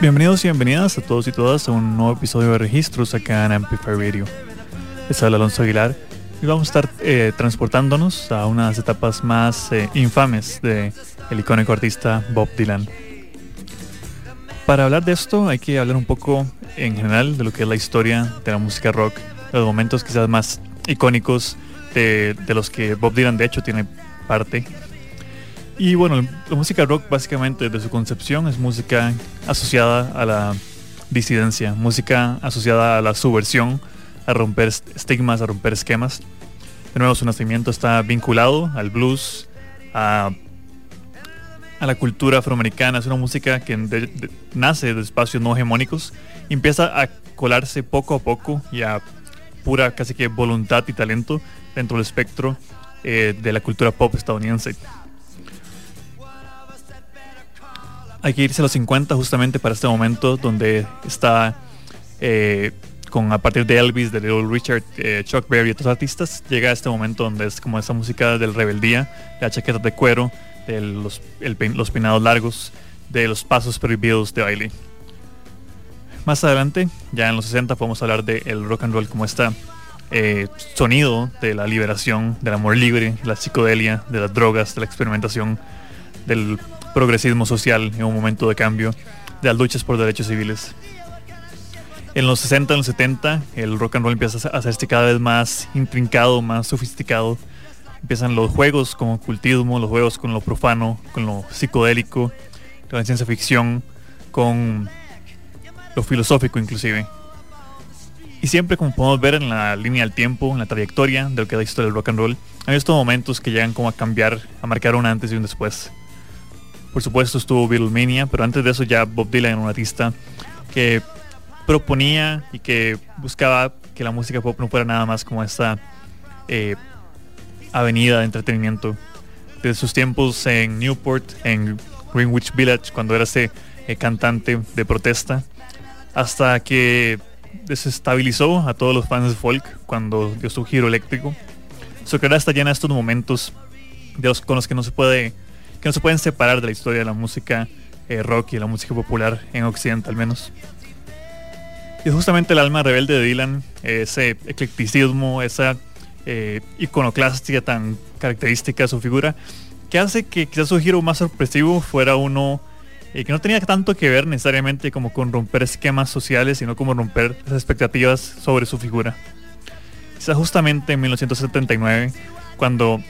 Bienvenidos y bienvenidas a todos y todas a un nuevo episodio de Registros acá en Amplify Radio. Es Alonso Aguilar y vamos a estar eh, transportándonos a unas etapas más eh, infames de el icónico artista Bob Dylan. Para hablar de esto hay que hablar un poco en general de lo que es la historia de la música rock, los momentos quizás más icónicos de, de los que Bob Dylan de hecho tiene parte y bueno, la música rock básicamente desde su concepción es música asociada a la disidencia, música asociada a la subversión, a romper estigmas, a romper esquemas. De nuevo, su nacimiento está vinculado al blues, a, la cultura afroamericana. Es una música que nace de espacios no hegemónicos y empieza a colarse poco a poco y a pura casi que voluntad y talento dentro del espectro eh, de la cultura pop estadounidense. Hay que irse a los 50 justamente para este momento donde está eh, con a partir de Elvis, de Little Richard, eh, Chuck Berry y otros artistas, llega a este momento donde es como esa música del rebeldía, de la chaqueta de cuero, de los, peinados largos, de los pasos prohibidos de baile. Más adelante, ya en los 60, podemos hablar del el rock and roll como este sonido de la liberación, del amor libre, de la psicodelia, de las drogas, de la experimentación, del progresismo social en un momento de cambio, de las luchas por derechos civiles. En los 60, en los 70, el rock and roll empieza a hacerse cada vez más intrincado, más sofisticado. Empiezan los juegos con ocultismo, los juegos con lo profano, con lo psicodélico, con la ciencia ficción, con lo filosófico inclusive. Y siempre como podemos ver en la línea del tiempo, en la trayectoria de lo que da historia del rock and roll, hay estos momentos que llegan como a cambiar, a marcar un antes y un después. Por supuesto estuvo Beatlemania, pero antes de eso ya Bob Dylan era un artista que proponía y que buscaba que la música pop no fuera nada más como esta eh, avenida de entretenimiento. Desde sus tiempos en Newport, en Greenwich Village, cuando era ese eh, cantante de protesta, hasta que desestabilizó a todos los fans de folk cuando dio su giro eléctrico. Su carrera está llena de estos momentos de los, con los que no se puede que no se pueden separar de la historia de la música eh, rock y de la música popular en Occidente al menos. Y justamente el alma rebelde de Dylan, ese eclecticismo, esa eh, iconoclastia tan característica de su figura, que hace que quizás su giro más sorpresivo fuera uno eh, que no tenía tanto que ver necesariamente como con romper esquemas sociales, sino como romper las expectativas sobre su figura. Quizás justamente en 1979, cuando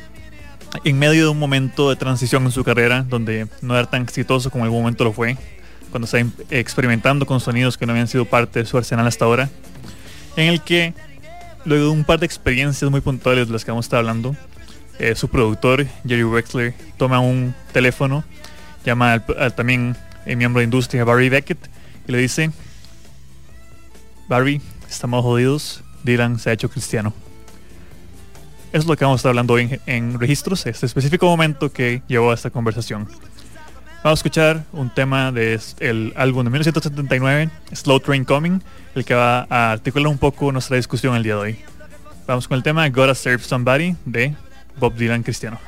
en medio de un momento de transición en su carrera, donde no era tan exitoso como en algún momento lo fue, cuando está experimentando con sonidos que no habían sido parte de su arsenal hasta ahora, en el que luego de un par de experiencias muy puntuales de las que vamos a estar hablando, eh, su productor, Jerry Wexler, toma un teléfono, llama al, también el miembro de industria, Barry Beckett, y le dice, Barry, estamos jodidos, Dylan se ha hecho cristiano es lo que vamos a estar hablando hoy en, registros, este específico momento que llevó a esta conversación. Vamos a escuchar un tema del álbum de 1979, Slow Train Coming, el que va a articular un poco nuestra discusión el día de hoy. Vamos con el tema Gotta Serve Somebody de Bob Dylan Cristiano.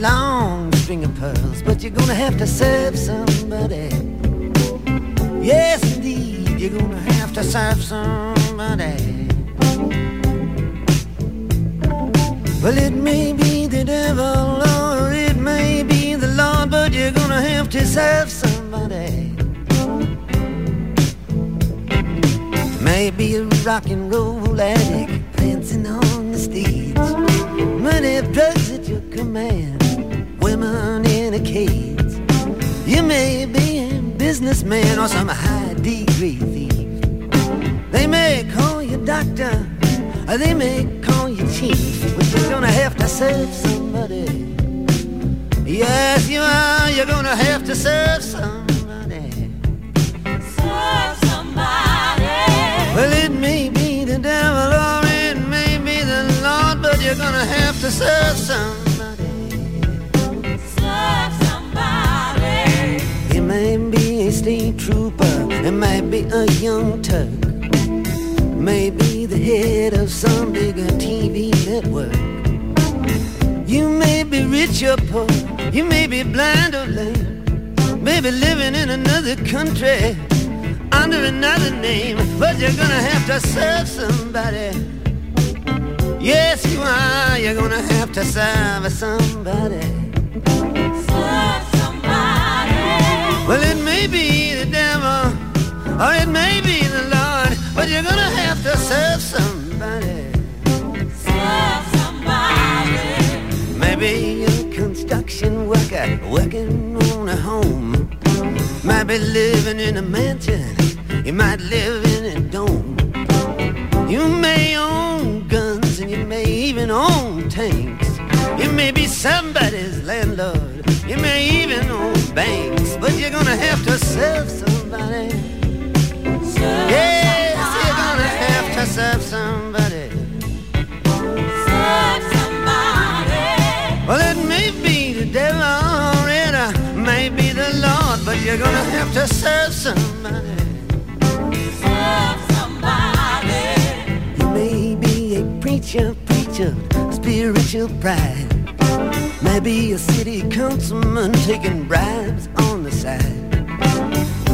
Long string of pearls, but you're gonna have to serve somebody. Yes, indeed, you're gonna have to serve somebody. Well, it may be the devil or it may be the Lord, but you're gonna have to serve somebody. Maybe a rock and roll addict prancing on the stage. Money, drugs at your command, businessman or some high degree thief. They may call you doctor, or they may call you chief, but you're gonna have to serve somebody. Yes, you are. You're gonna have to serve somebody. Serve somebody. Well, it may be the devil or it may be the Lord, but you're gonna have to serve somebody. It might be a young Turk, maybe the head of some bigger TV network. You may be rich or poor, you may be blind or lame, maybe living in another country under another name, but you're gonna have to serve somebody. Yes, you are. You're gonna have to serve somebody. Serve somebody. Well, it may be or it may be the Lord, but you're gonna have to serve somebody. Serve somebody. Maybe you're a construction worker working on a home. Might be living in a mansion, you might live in a dome. You may own guns and you may even own tanks. You may be somebody's landlord, you may even own banks, but you're gonna have to serve somebody. Yes, you're gonna have to serve somebody. Serve somebody. Well, it may be the devil or it may be the Lord, but you're gonna have to serve somebody. Serve somebody. You may be a preacher, preacher, spiritual pride. Maybe a city councilman taking bribes on the side.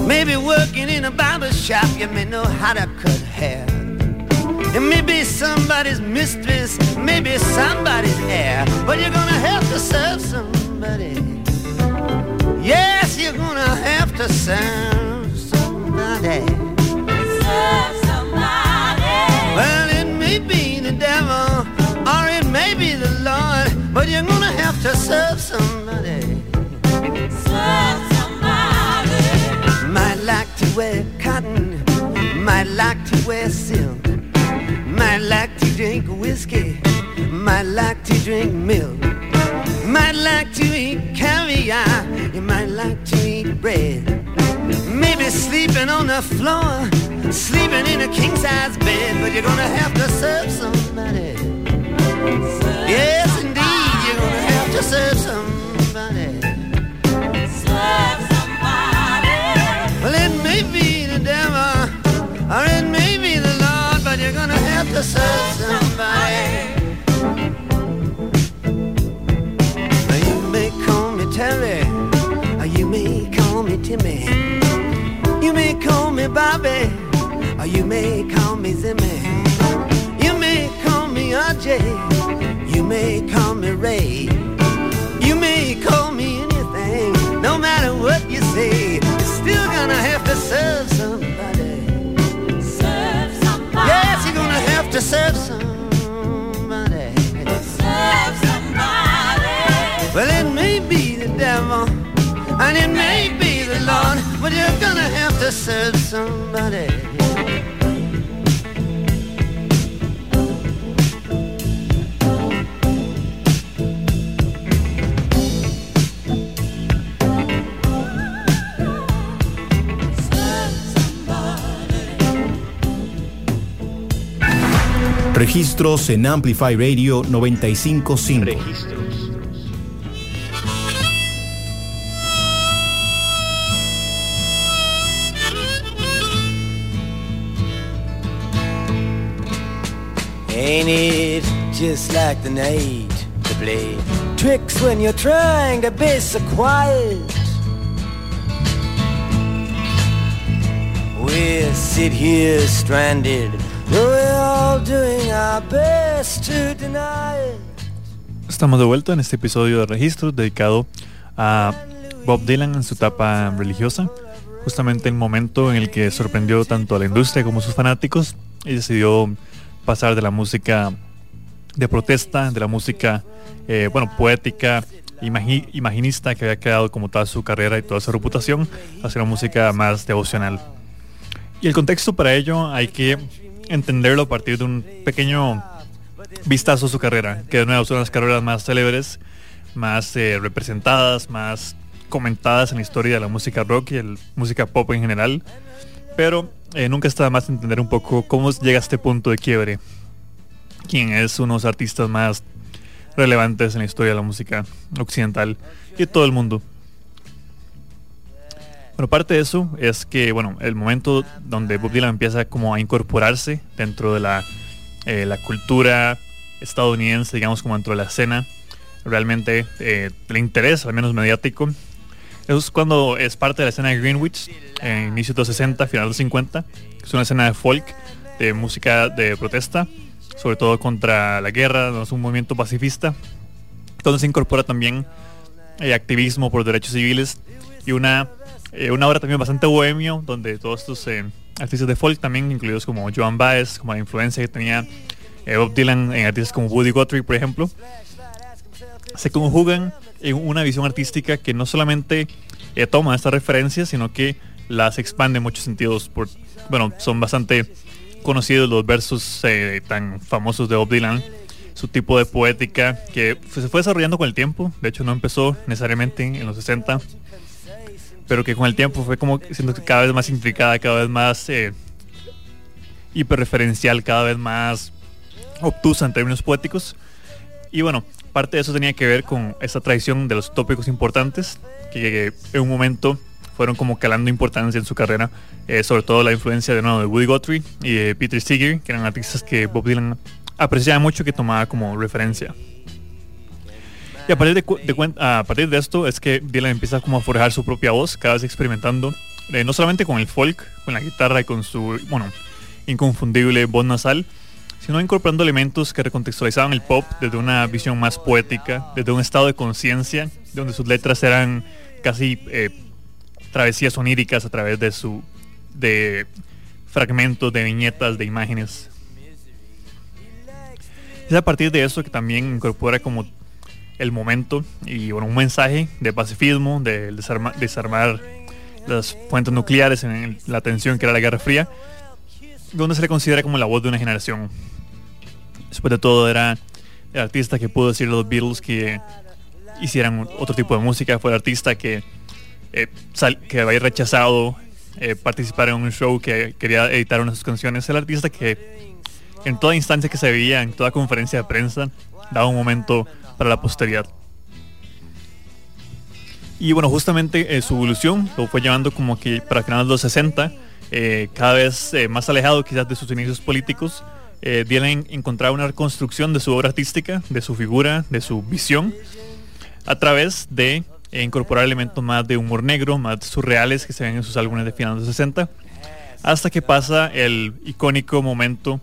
Maybe working in a barber shop, you may know how to cut hair. It may be somebody's mistress, maybe somebody's heir, but you're gonna have to serve somebody. Yes, you're gonna have to serve somebody. Serve somebody. Well, it may be the devil, or it may be the Lord, but you're gonna have to serve somebody. Serve somebody. To wear cotton, might like to wear silk, might like to drink whiskey, might like to drink milk, might like to eat caviar, you might like to eat bread. Maybe sleeping on the floor, sleeping in a king size bed, but you're gonna have to serve somebody. Yes, indeed, you're gonna have to serve somebody. The devil, or it may be the Lord, but you're gonna have to serve somebody. You may call me Terry, or you may call me Timmy. You may call me Bobby, or you may call me Zimmy. You may call me you may call me Ray. And it may be the Lord, but you're gonna have to serve somebody. Registros en Amplify Radio 955. Registros. Ain't it just like the night to play tricks when you're trying to be so quiet? we sit here stranded, though we're all doing our best to deny it. Estamos de vuelta en este episodio de Registros dedicado a Bob Dylan en su etapa religiosa, justamente el momento en el que sorprendió tanto a la industria como a sus fanáticos y decidió pasar de la música de protesta, de la música, eh, bueno, poética, imagi- imaginista que había creado como toda su carrera y toda su reputación, hacia una música más devocional. Y el contexto para ello hay que entenderlo a partir de un pequeño vistazo a su carrera, que de nuevo son las carreras más célebres, más eh, representadas, más comentadas en la historia de la música rock y la música pop en general. Pero eh, nunca está más entender un poco cómo llega a este punto de quiebre. Quién es uno de los artistas más relevantes en la historia de la música occidental y de todo el mundo. Bueno, parte de eso es que, bueno, el momento donde Bob Dylan empieza como a incorporarse dentro de la, eh, la cultura estadounidense, digamos, como dentro de la escena, realmente eh, le interesa, al menos mediático. Eso es cuando es parte de la escena de Greenwich, en inicios de los 60, final de los 50. Es una escena de folk, de música de protesta, sobre todo contra la guerra, es un movimiento pacifista, donde se incorpora también eh, activismo por derechos civiles y una, eh, una obra también bastante bohemio, donde todos estos eh, artistas de folk también, incluidos como Joan Baez, como la influencia que tenía eh, Bob Dylan en artistas como Woody Guthrie, por ejemplo, se conjugan una visión artística que no solamente eh, toma estas referencias, sino que las expande en muchos sentidos. Por, bueno, son bastante conocidos los versos eh, tan famosos de Bob Dylan, su tipo de poética que se fue desarrollando con el tiempo, de hecho no empezó necesariamente en los 60, pero que con el tiempo fue como siendo cada vez más intricada, cada vez más eh, hiperreferencial, cada vez más obtusa en términos poéticos. Y bueno, parte de eso tenía que ver con esa tradición de los tópicos importantes, que en un momento fueron como calando importancia en su carrera, eh, sobre todo la influencia de nuevo de Woody Guthrie y de Peter Seeger, que eran artistas que Bob Dylan apreciaba mucho, que tomaba como referencia. Y a partir de, a partir de esto es que Dylan empieza como a forjar su propia voz, cada vez experimentando, eh, no solamente con el folk, con la guitarra y con su, bueno, inconfundible voz nasal, sino incorporando elementos que recontextualizaban el pop desde una visión más poética, desde un estado de conciencia, donde sus letras eran casi eh, travesías oníricas a través de su de fragmentos de viñetas de imágenes. Es a partir de eso que también incorpora como el momento y bueno, un mensaje de pacifismo, de desarma- desarmar las fuentes nucleares en la tensión que era la Guerra Fría, donde se le considera como la voz de una generación. Después de todo era el artista que pudo decir los Beatles que hicieran otro tipo de música, fue el artista que, eh, sal- que había rechazado eh, participar en un show que quería editar una de sus canciones, el artista que en toda instancia que se veía, en toda conferencia de prensa, daba un momento para la posteridad. Y bueno, justamente eh, su evolución lo fue llevando como que para finales de los 60, eh, cada vez eh, más alejado quizás de sus inicios políticos, eh, Dylan encontraba una reconstrucción de su obra artística, de su figura, de su visión, a través de eh, incorporar elementos más de humor negro, más surreales que se ven en sus álbumes de finales de los 60, hasta que pasa el icónico momento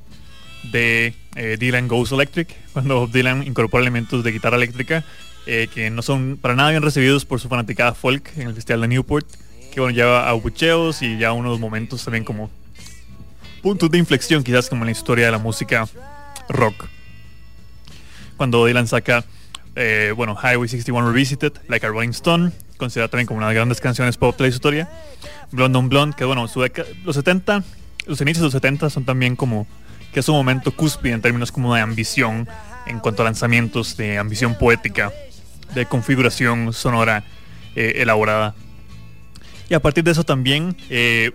de Dylan Goes Electric, cuando Dylan incorpora elementos de guitarra eléctrica que no son para nada bien recibidos por su fanaticada folk en el Festival de Newport, que bueno, lleva a bucheos y ya unos momentos también como puntos de inflexión quizás como en la historia de la música rock. Cuando Dylan saca, eh, bueno, Highway 61 Revisited, Like a Rolling Stone, considerada también como una de las grandes canciones pop de la historia, Blonde on Blonde, que bueno, su década- los 70, los inicios de los 70 son también como que es un momento cúspide en términos como de ambición en cuanto a lanzamientos, de ambición poética, de configuración sonora eh, elaborada. Y a partir de eso también, eh,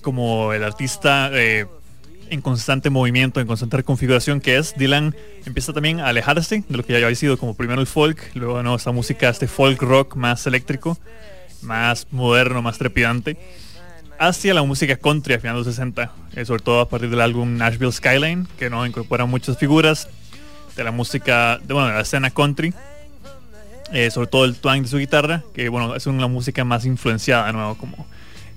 como el artista eh, en constante movimiento, en constante reconfiguración que es, Dylan empieza también a alejarse de lo que ya había sido como primero el folk, luego ¿no? esta música, este folk rock más eléctrico, más moderno, más trepidante hacia la música country a finales de los 60, eh, sobre todo a partir del álbum Nashville Skyline, que no incorpora muchas figuras de la música, de, bueno, de la escena country, eh, sobre todo el twang de su guitarra, que bueno, es una música más influenciada, como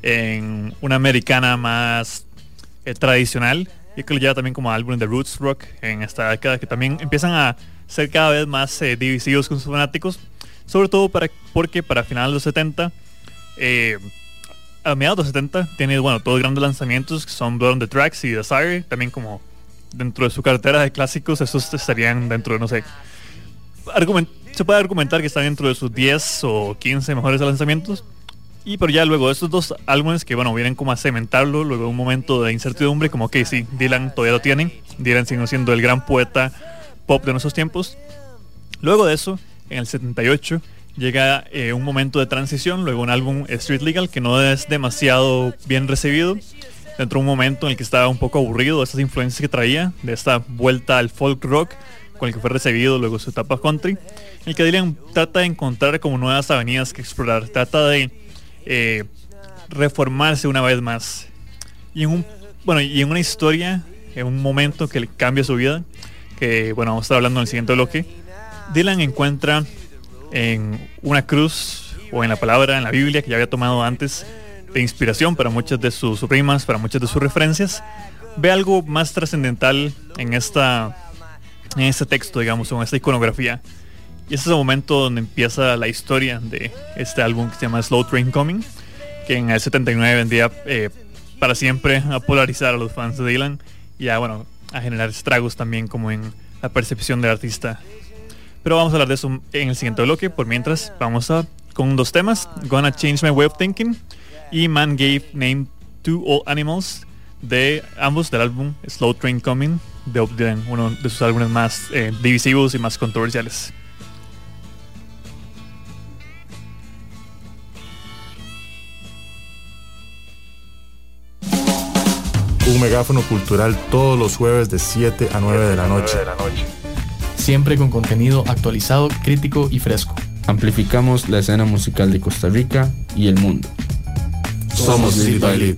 en una americana más eh, tradicional y que lo lleva también como álbum de roots rock en esta década que también empiezan a ser cada vez más eh, divisivos con sus fanáticos sobre todo para, porque para finales de los 70 eh, a mediados de los 70 tiene bueno todos grandes lanzamientos que son Blood on the Tracks y Desire también como dentro de su cartera de clásicos esos estarían dentro de no sé argument- se puede argumentar que están dentro de sus 10 o 15 mejores lanzamientos y pero ya luego estos dos álbumes que bueno vienen como a cementarlo luego un momento de incertidumbre como que sí Dylan todavía lo tienen Dylan sigue siendo el gran poeta pop de nuestros tiempos. Luego de eso en el 78 llega eh, un momento de transición luego un álbum Street Legal que no es demasiado bien recibido dentro de un momento en el que estaba un poco aburrido de estas influencias que traía de esta vuelta al folk rock con el que fue recibido luego su etapa country en el que Dylan trata de encontrar como nuevas avenidas que explorar trata de eh, reformarse una vez más. Y en un bueno y en una historia en un momento que cambia su vida que bueno vamos a estar hablando en el siguiente bloque Dylan encuentra en una cruz o en la palabra en la Biblia que ya había tomado antes de inspiración para muchas de sus rimas para muchas de sus referencias ve algo más trascendental en esta en este texto digamos en esta iconografía y ese es el momento donde empieza la historia de este álbum que se llama Slow Train Coming, que en el 79 vendría eh, para siempre a polarizar a los fans de Dylan y a, bueno, a generar estragos también como en la percepción del artista. Pero vamos a hablar de eso en el siguiente bloque. Por mientras, vamos a con dos temas, Gonna Change My Way of Thinking y Man Gave Name to All Animals, de ambos del álbum Slow Train Coming de Dylan, uno de sus álbumes más eh, divisivos y más controversiales. Un megáfono cultural todos los jueves de 7 a 9 de la noche. siempre con contenido actualizado, crítico y fresco. Amplificamos la escena musical de Costa Rica y el mundo. Somos Lead by Lead.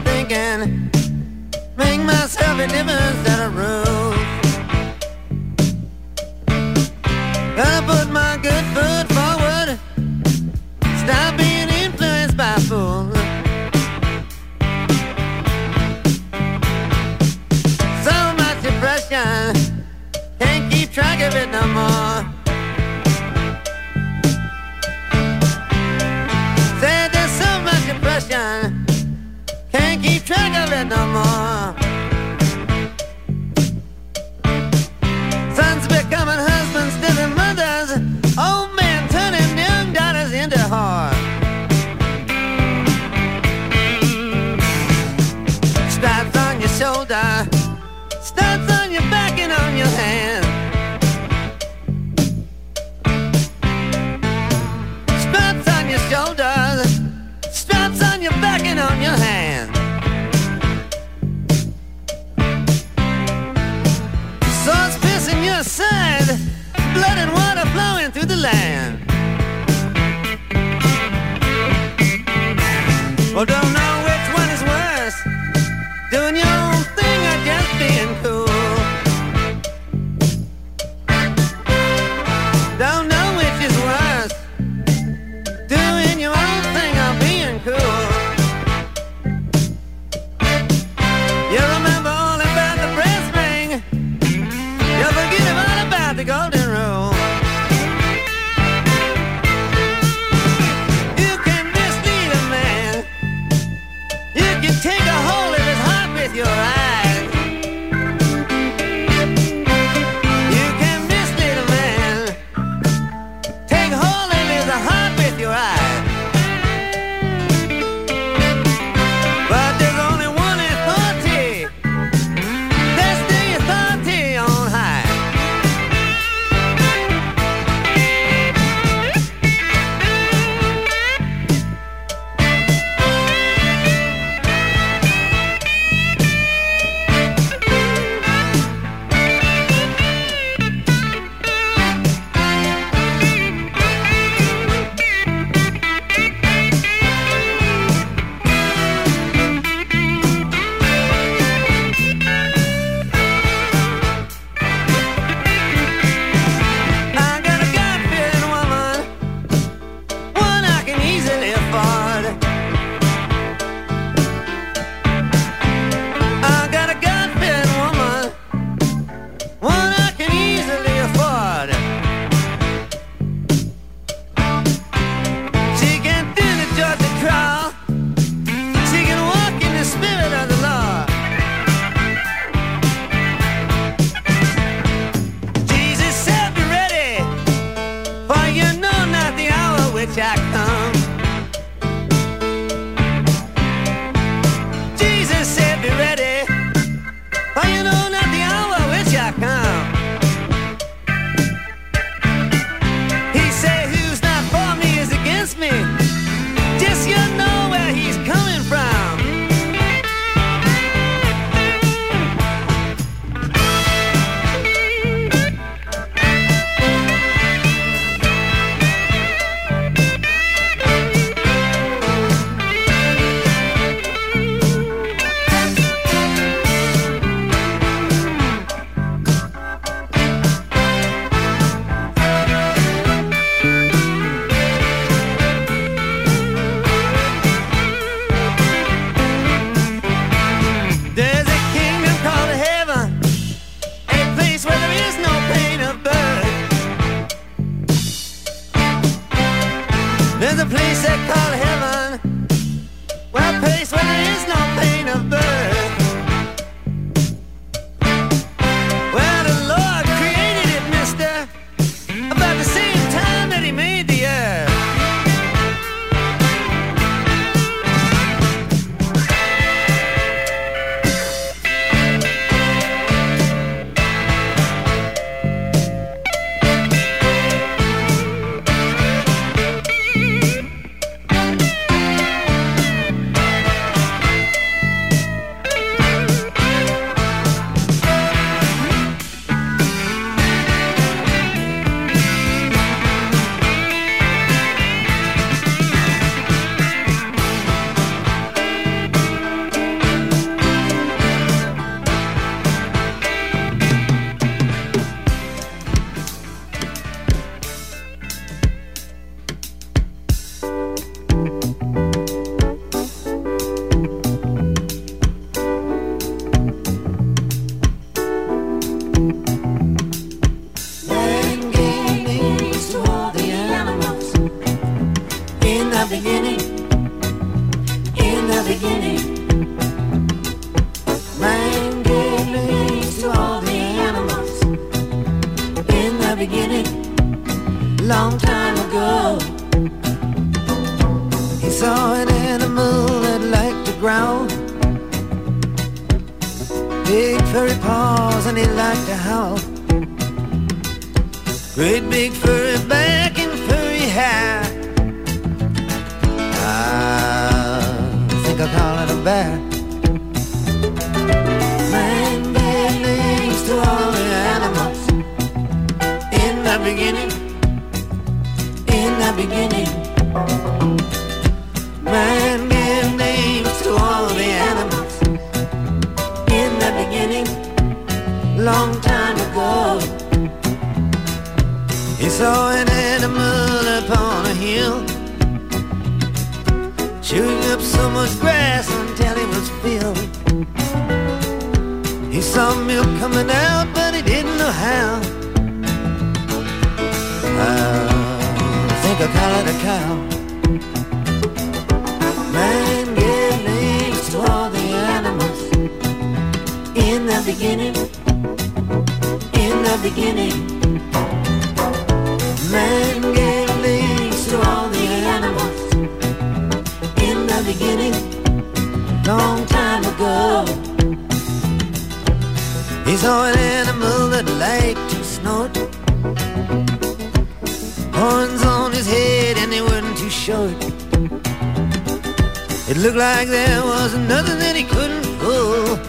thinking. Make myself a difference and a rule. Gonna put my good foot forward. Stop being influenced by fools. So much depression, can't keep track of it no more. Can't keep track of it no more. Side, blood and water flowing through the land. Well, don't all back furry. I think I'll. Man names to all the animals. In the beginning, in the beginning. Man gave names to all the animals. In the beginning, long time saw an animal upon a hill. Chewing up so much grass until he was filled. He saw milk coming out but he didn't know how. I think I call it a cow. Man gave names to all the animals. In the beginning In the beginning Man gave names to all the animals in the beginning, long time ago. He saw an animal that liked to snort, horns on his head and they weren't too short. It looked like there was nothing that he couldn't pull.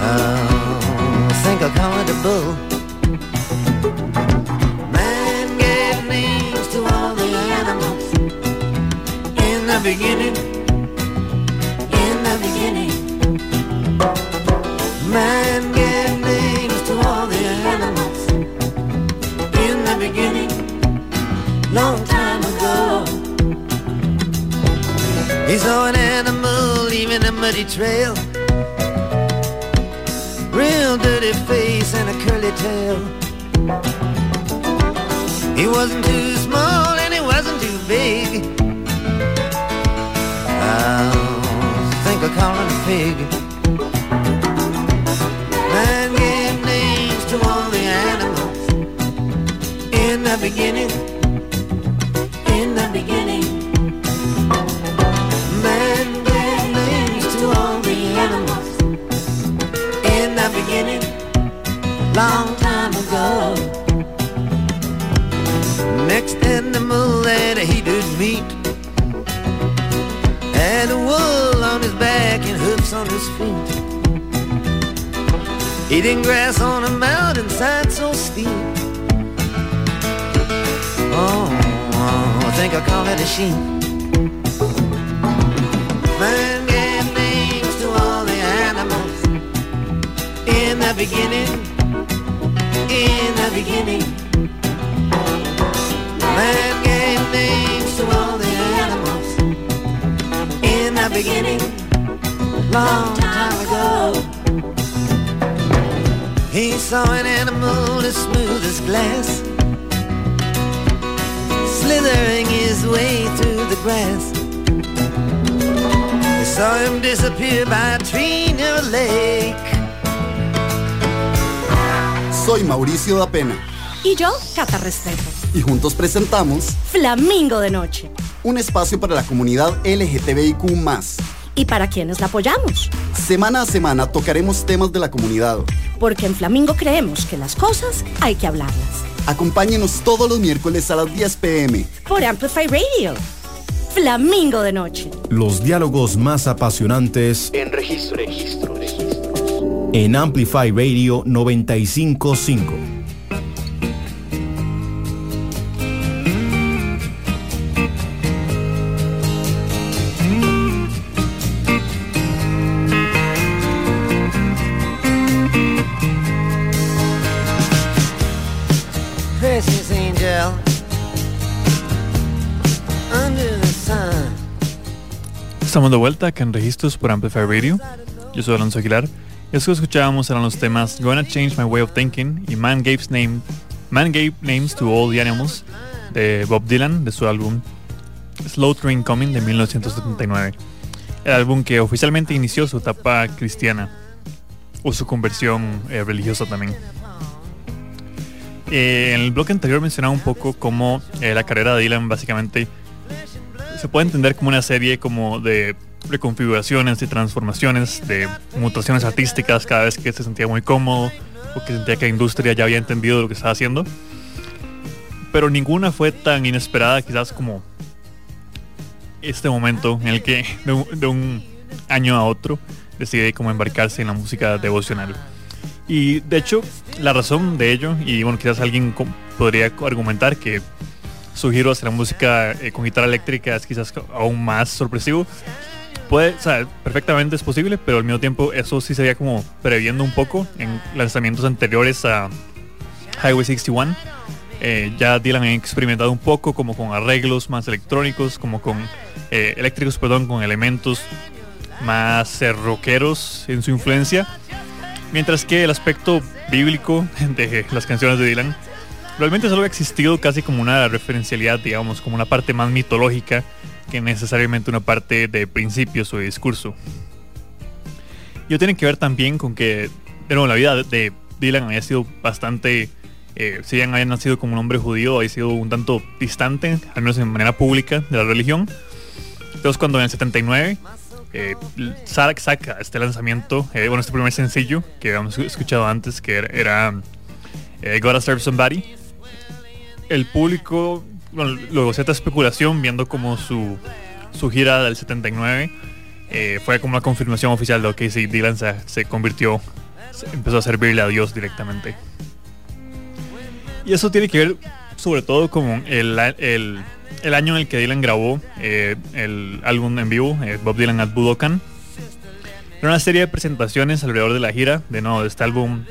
Oh, I think I'll call it a bull. Beginning. In the beginning, man gave names to all the animals in the beginning, long time ago. He saw an animal leaving a muddy trail. Real dirty face and a curly tail. He wasn't too small and he wasn't too big. I think I call him a pig. Man gave names to all the animals in the beginning. In the beginning. Man gave names to all the animals in the beginning, long back on his feet. Eating grass on a mountainside so steep. Oh, oh, I think I call it a sheep. Man gave names to all the animals in the beginning, in the beginning. Man gave names to all the animals in the beginning, long time ago. He saw an animal as smooth as glass, slithering his way through the grass. He saw him disappear by a tree near a lake. Soy Mauricio da Pena Y yo, Cata Restrepo. y juntos presentamos Flamingo de Noche. un espacio para la comunidad LGTBIQ+. ¿Y para quienes la apoyamos? Semana a semana tocaremos temas de la comunidad. Porque en Flamingo creemos que las cosas hay que hablarlas. Acompáñenos todos los miércoles a las 10 pm. Por Amplify Radio. Flamingo de Noche. Los diálogos más apasionantes En registro, registro, registro. en Amplify Radio 955. Estamos de vuelta acá en Registros por Amplify Radio. Yo soy Alonso Aguilar. Eso que escuchábamos eran los temas Gonna Change My Way of Thinking y Man Gave, name, Man Gave Names to All the Animals de Bob Dylan de su álbum Slow Train Coming de 1979. El álbum que oficialmente inició su etapa cristiana o su conversión eh, religiosa también. Eh, en el bloque anterior mencionaba un poco cómo eh, la carrera de Dylan básicamente se puede entender como una serie como de reconfiguraciones y transformaciones, de mutaciones artísticas cada vez que se sentía muy cómodo o que sentía que la industria ya había entendido lo que estaba haciendo. Pero ninguna fue tan inesperada quizás como este momento en el que de un, año a otro decide como embarcarse en la música devocional. Y de hecho, la razón de ello, y bueno, quizás alguien podría argumentar que su giro hacia la música eh, con guitarra eléctrica es quizás aún más sorpresivo. Puede, o sea, perfectamente es posible, pero al mismo tiempo eso sí sería como previendo un poco en lanzamientos anteriores a Highway 61. Eh, ya Dylan ha experimentado un poco como con arreglos más electrónicos, como con eh, eléctricos, perdón, con elementos más eh, rockeros en su influencia. Mientras que el aspecto bíblico de las canciones de Dylan realmente solo ha existido casi como una referencialidad, digamos, como una parte más mitológica que necesariamente una parte de principios o de discurso. Y eso tiene que ver también con que, de nuevo, la vida de- Dylan había sido bastante, eh, si bien había nacido como un hombre judío, había sido un tanto distante, al menos en manera pública, de la religión. Entonces cuando en el 79 eh, Sarah saca este lanzamiento, eh, bueno, este primer sencillo que habíamos escuchado antes, que era, era eh, Gotta Serve Somebody, el público, bueno, luego cierta especulación viendo como su, su gira del 79 eh, fue como una confirmación oficial de que sí, Dylan se, se convirtió, empezó a servirle a Dios directamente. Y eso tiene que ver sobre todo con el, el, el año en el que Dylan grabó eh, el álbum en vivo, eh, Bob Dylan at Budokan. Era una serie de presentaciones alrededor de la gira, de nuevo, de este álbum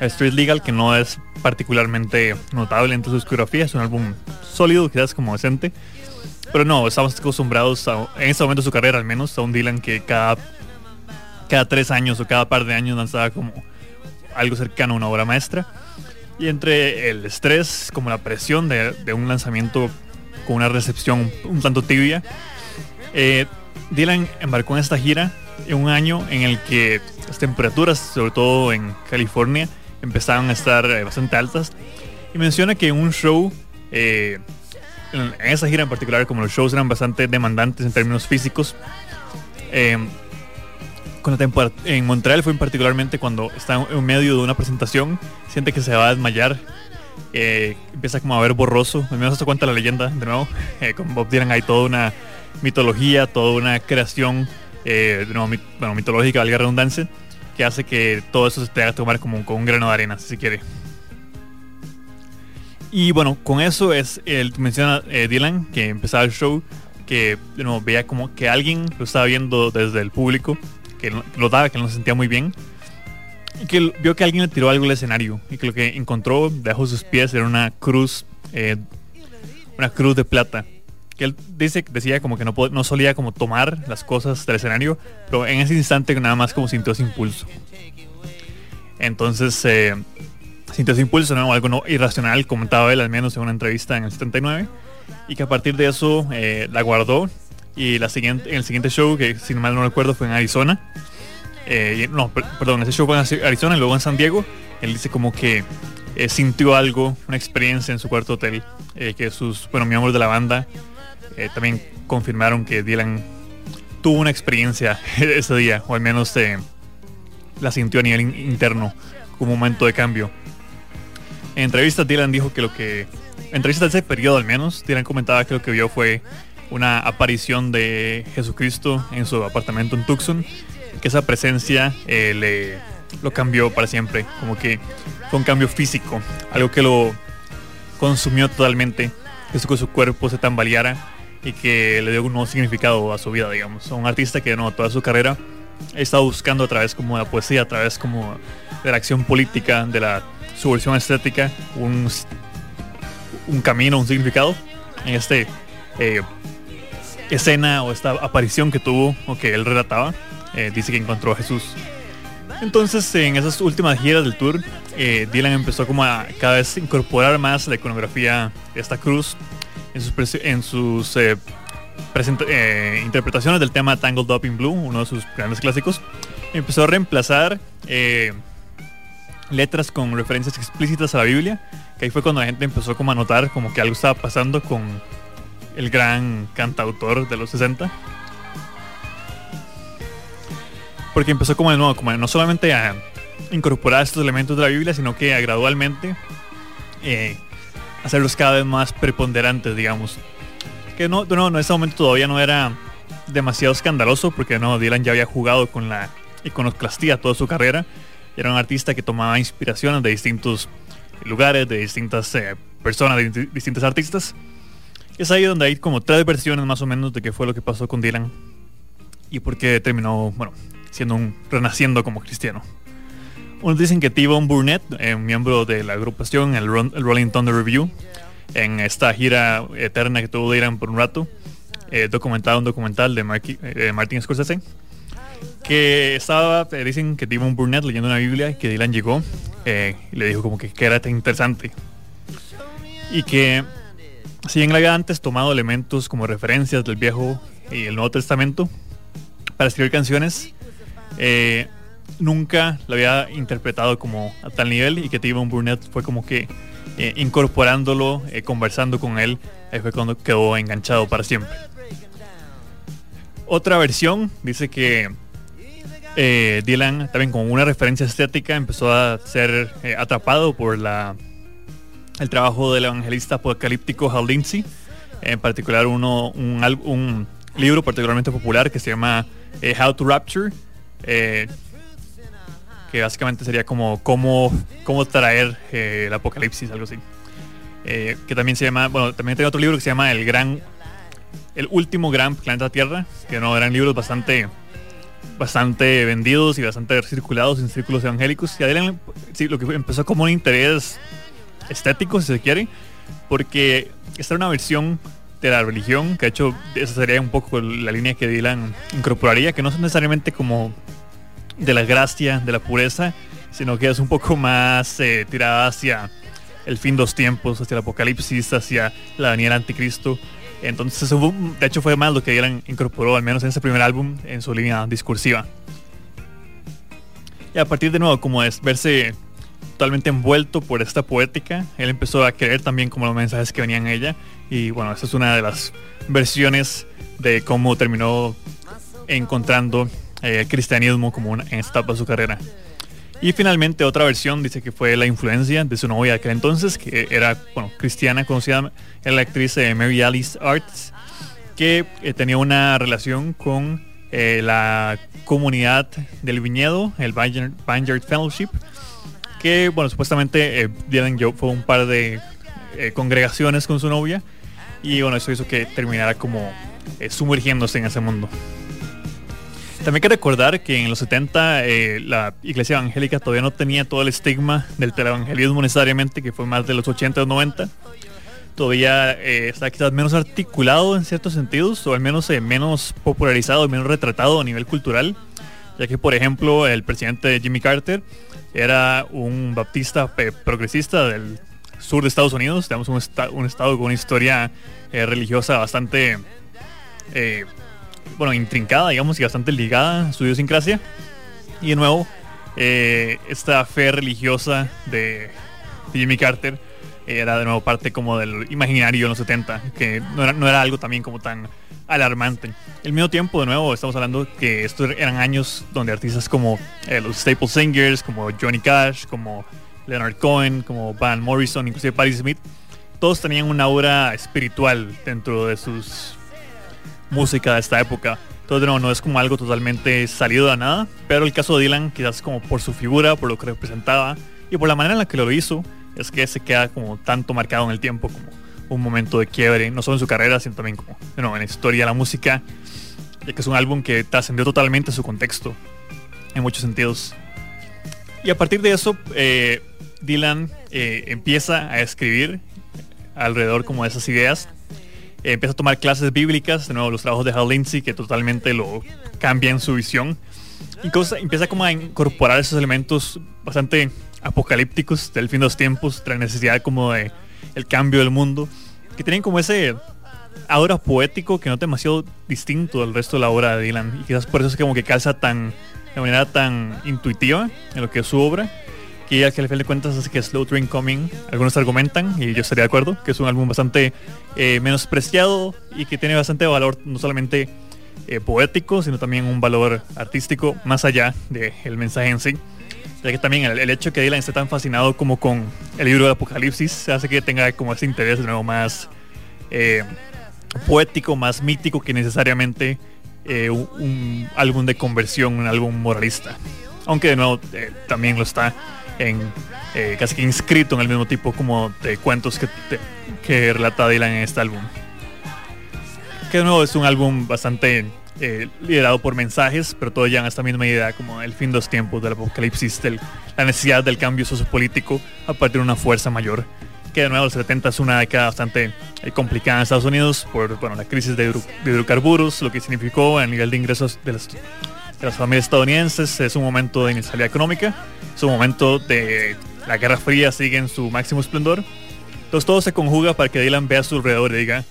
Street Legal, que no es particularmente notable en su discografía, es un álbum sólido, quizás como decente. Pero no, estamos acostumbrados a, en este momento de su carrera al menos, a un Dylan que cada, cada tres años o cada par de años lanzaba como algo cercano a una obra maestra. Y entre el estrés, como la presión de, un lanzamiento con una recepción un, un tanto tibia, eh, Dylan embarcó en esta gira en un año en el que las temperaturas, sobre todo en California, empezaban a estar eh, bastante altas. Y menciona que un show, eh, en, esa gira en particular, como los shows eran bastante demandantes en términos físicos, eh, con la en Montreal fue particularmente cuando está en medio de una presentación, siente que se va a desmayar, eh, empieza como a ver borroso, al menos esto cuenta la leyenda, de nuevo, con Bob hay toda una mitología, toda una creación, de nuevo, bueno, mitológica, valga redundancia, que hace que todo eso se te haga tomar como con un grano de arena, si quiere. Y bueno, con eso es, el menciona eh, Dylan, que empezaba el show, que nuevo, veía como que alguien lo estaba viendo desde el público, que lo daba, que no se sentía muy bien, y que vio que alguien le tiró algo al escenario, y que lo que encontró debajo de sus pies era una cruz, eh, una cruz de plata. Que él dice, decía como que no, no solía como tomar las cosas del escenario, pero en ese instante nada más como sintió ese impulso. Entonces, eh, sintió ese impulso, ¿no? algo no irracional, comentaba él al menos en una entrevista en el 79, y que a partir de eso eh, la guardó y la siguiente, en el siguiente show, que si mal no recuerdo fue en Arizona, eh, no, per- perdón, ese show fue en Arizona y luego en San Diego, él dice como que sintió algo, una experiencia en su cuarto hotel, que sus bueno, miembros de la banda eh, también confirmaron que Dylan tuvo una experiencia ese día, o al menos eh, la sintió a nivel in- interno, como un momento de cambio. En entrevistas Dylan dijo que lo que, en de ese periodo al menos, Dylan comentaba que lo que vio fue una aparición de Jesucristo en su apartamento en Tucson, que esa presencia eh, le, lo cambió para siempre, como que fue un cambio físico, algo que lo consumió totalmente, hizo que su cuerpo se tambaleara y que le dio un nuevo significado a su vida, digamos. Un artista que no, toda su carrera estado buscando a través como de la poesía, a través como de la acción política, de la subversión estética, un, un camino, un significado en este eh, escena o esta aparición que tuvo o que él relataba. eh, dice que encontró a Jesús. Entonces, en esas últimas giras del tour, eh, Dylan empezó como a cada vez incorporar más la iconografía de esta cruz en sus, en sus eh, eh, interpretaciones del tema Tangled Up in Blue, uno de sus grandes clásicos. Empezó a reemplazar eh, letras con referencias explícitas a la Biblia, que ahí fue cuando la gente empezó como a notar como que algo estaba pasando con el gran cantautor de los 60. Porque empezó como de nuevo, como no solamente a incorporar estos elementos de la Biblia, sino que gradualmente hacerlos cada vez más preponderantes, digamos. Que no, no, en ese momento todavía no era demasiado escandaloso, porque no, Dylan ya había jugado con la iconoclastía toda su carrera. Era un artista que tomaba inspiraciones de distintos lugares, de distintas eh, personas, de di- distintos artistas. Es ahí donde hay como tres versiones más o menos de qué fue lo que pasó con Dylan y por qué terminó, bueno, siendo un renaciendo como cristiano. Unos dicen que T-Bone Burnett, eh, miembro de la agrupación, el, el Rolling Thunder Review, en esta gira eterna que tuvo Dylan por un rato, eh, documentado un documental de, eh, de Martin Scorsese, que estaba, eh, dicen que T-Bone Burnett leyendo una Biblia y que Dylan llegó eh, y le dijo como que, que era tan interesante. Y que si bien le había antes tomado elementos como referencias del Viejo y el Nuevo Testamento para escribir canciones, eh, nunca lo había interpretado como a tal nivel y que T-Bone Burnett fue como que eh, incorporándolo, eh, conversando con él, ahí fue cuando quedó enganchado para siempre. Otra versión dice que eh, Dylan, también con una referencia estética, empezó a ser atrapado por la, el trabajo del evangelista apocalíptico Hal Lindsey, en particular uno, un, un libro particularmente popular que se llama How to Rapture, que básicamente sería como cómo, cómo traer eh, el apocalipsis, algo así. Eh, que también se llama, bueno, también tiene otro libro que se llama El Gran, El Último Gran Planeta Tierra, que no eran libros bastante bastante vendidos y bastante circulados en círculos evangélicos. Y a Dylan, sí, lo que empezó como un interés estético, si se quiere, porque esta era una versión de la religión, que de hecho esa sería un poco la línea que Dylan incorporaría, que no es necesariamente como de la gracia, de la pureza, sino que es un poco más eh, tirada hacia el fin de los tiempos, hacia el apocalipsis, hacia la venida del anticristo. Entonces, de hecho, fue más lo que Dylan incorporó, al menos en ese primer álbum, en su línea discursiva. Y a partir de nuevo, como es verse totalmente envuelto por esta poética, él empezó a creer también como los mensajes que venían en ella. Y bueno, esa es una de las versiones de cómo terminó encontrando eh, el cristianismo como una, en esta etapa de su carrera. Y finalmente otra versión dice que fue la influencia de su novia de aquel entonces, que era bueno, cristiana, conocida, era la actriz eh, Mary Alice Arts, que eh, tenía una relación con eh, la comunidad del viñedo, el Vineyard, Fellowship, que bueno, supuestamente eh, Dylan Joe fue un par de eh, congregaciones con su novia y bueno, eso hizo que terminara como eh, sumergiéndose en ese mundo. También hay que recordar que en los 70 eh, la iglesia evangélica todavía no tenía todo el estigma del televangelismo necesariamente, que fue más de los 80 o 90. Todavía eh, está quizás menos articulado en ciertos sentidos, o al menos eh, menos popularizado, menos retratado a nivel cultural, ya que por ejemplo el presidente Jimmy Carter era un baptista progresista del sur de Estados Unidos, tenemos un, un estado con una historia religiosa bastante bueno, intrincada, digamos, y bastante ligada a su idiosincrasia. Y de nuevo, eh, esta fe religiosa de, Jimmy Carter era de nuevo parte como del imaginario en los 70, que no era, no era algo también como tan alarmante. Al mismo tiempo, de nuevo, estamos hablando que estos eran años donde artistas como eh, los Staple Singers, como Johnny Cash, como Leonard Cohen, como Van Morrison, inclusive Patti Smith, todos tenían una aura espiritual dentro de sus música de esta época. Entonces, no, no es como algo totalmente salido de nada, pero el caso de Dylan, quizás como por su figura, por lo que representaba y por la manera en la que lo hizo, es que se queda como tanto marcado en el tiempo como un momento de quiebre, no solo en su carrera, sino también como en la historia de la música, ya que es un álbum que trascendió totalmente su contexto en muchos sentidos. Y a partir de eso, eh, Dylan eh, empieza a escribir alrededor como de esas ideas empieza a tomar clases bíblicas, de nuevo los trabajos de Hal Lindsey que totalmente lo cambian su visión. Y cosa, empieza como a incorporar esos elementos bastante apocalípticos del fin de los tiempos, de la necesidad como de el cambio del mundo, que tienen como ese aura poético que no es demasiado distinto del resto de la obra de Dylan. Y quizás por eso es como que calza tan, de manera tan intuitiva en lo que es su obra. Que al final de cuentas es que Slow Train Coming, algunos argumentan, y yo estaría de acuerdo, que es un álbum bastante eh, menospreciado y que tiene bastante valor, no solamente eh, poético, sino también un valor artístico más allá del mensaje en sí. Ya que también el, hecho que Dylan esté tan fascinado como con el libro del Apocalipsis hace que tenga como ese interés de nuevo más eh, poético, más mítico que necesariamente un, álbum de conversión, un álbum moralista. Aunque de nuevo también lo está en eh, casi que inscrito en el mismo tipo como de cuentos que, te- que relata Dylan en este álbum. Que de nuevo es un álbum bastante eh, liderado por mensajes, pero todo ya en esta misma idea como el fin de los tiempos, del apocalipsis, la necesidad del cambio sociopolítico a partir de una fuerza mayor. Que de nuevo los 70 es una década bastante eh, complicada en Estados Unidos por bueno, la crisis de, de hidrocarburos, lo que significó a nivel de ingresos de las, de las familias estadounidenses. Es un momento de inestabilidad económica, es un momento de la Guerra Fría sigue en su máximo esplendor. Entonces todo se conjuga para que Dylan vea a su alrededor y diga,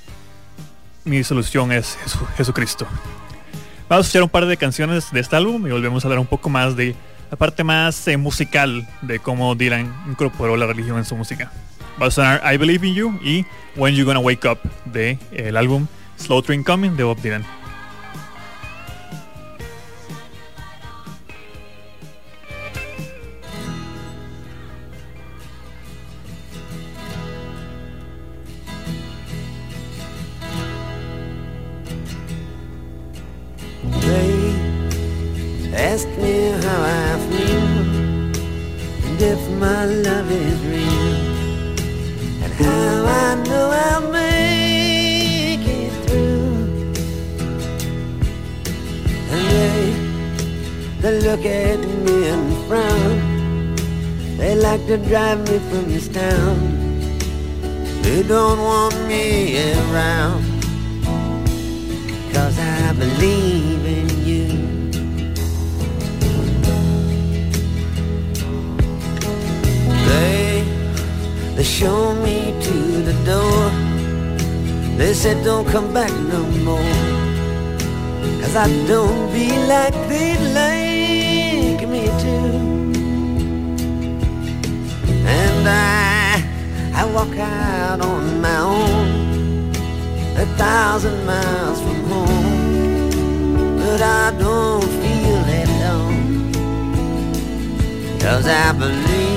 mi solución es Jesu- Jesucristo. Vamos a escuchar un par de canciones de este álbum y volvemos a hablar un poco más de la parte más eh, musical de cómo Dylan incorporó la religión en su música. Va a sonar I Believe in You y When You Gonna Wake Up de eh, álbum Slow Train Coming de Bob Dylan. How I feel and if my love is real and how I know I'll make it through. And they, they look at me and frown. They like to drive me from this town. They don't want me around. Cause I believe they show me to the door. They said don't come back no more. Cause I don't be like they'd like me to. And I, I walk out on my own a thousand miles from home, but I don't feel alone. Cause I believe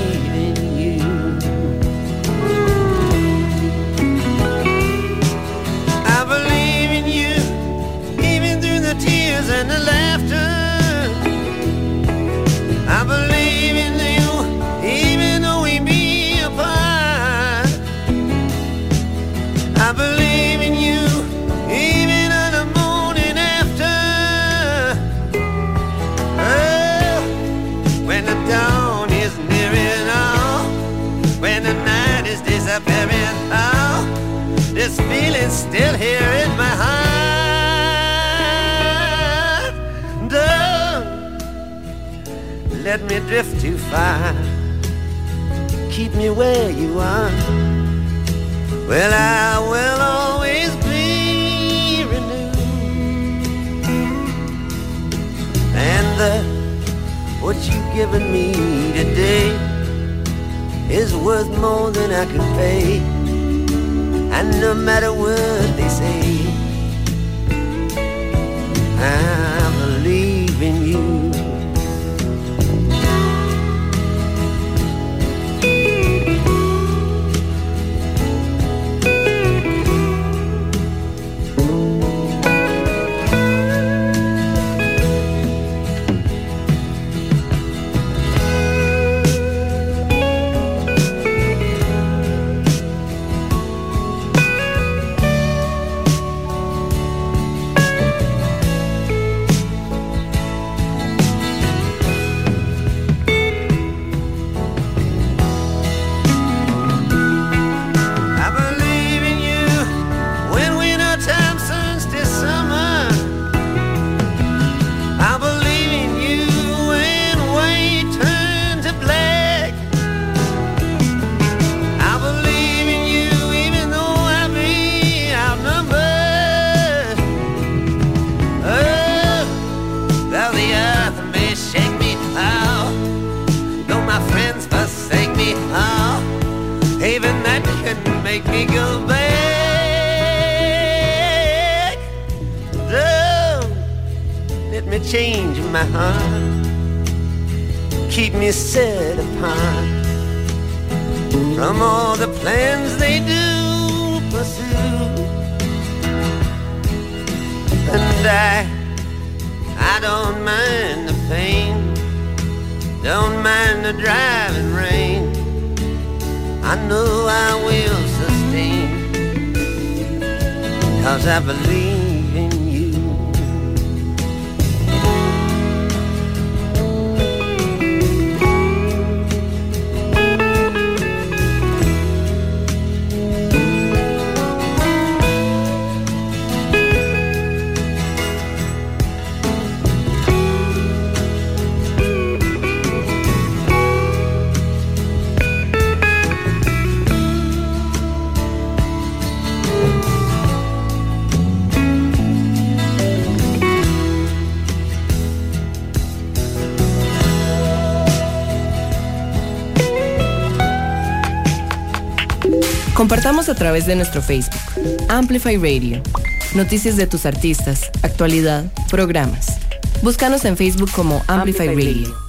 feeling's still here in my heart. Don't let me drift too far. Keep me where you are. Well, I will always be renewed. And the, what you've given me today is worth more than I can pay. And no matter what they say, I make me go back. Don't let me change my heart. Keep me set apart from all the plans they do pursue. And I, I don't mind the pain, don't mind the driving rain. I know I will Cause I believe Compartamos a través de nuestro Facebook, Amplify Radio. Noticias de tus artistas, actualidad, programas. Búscanos en Facebook como Amplify, Radio.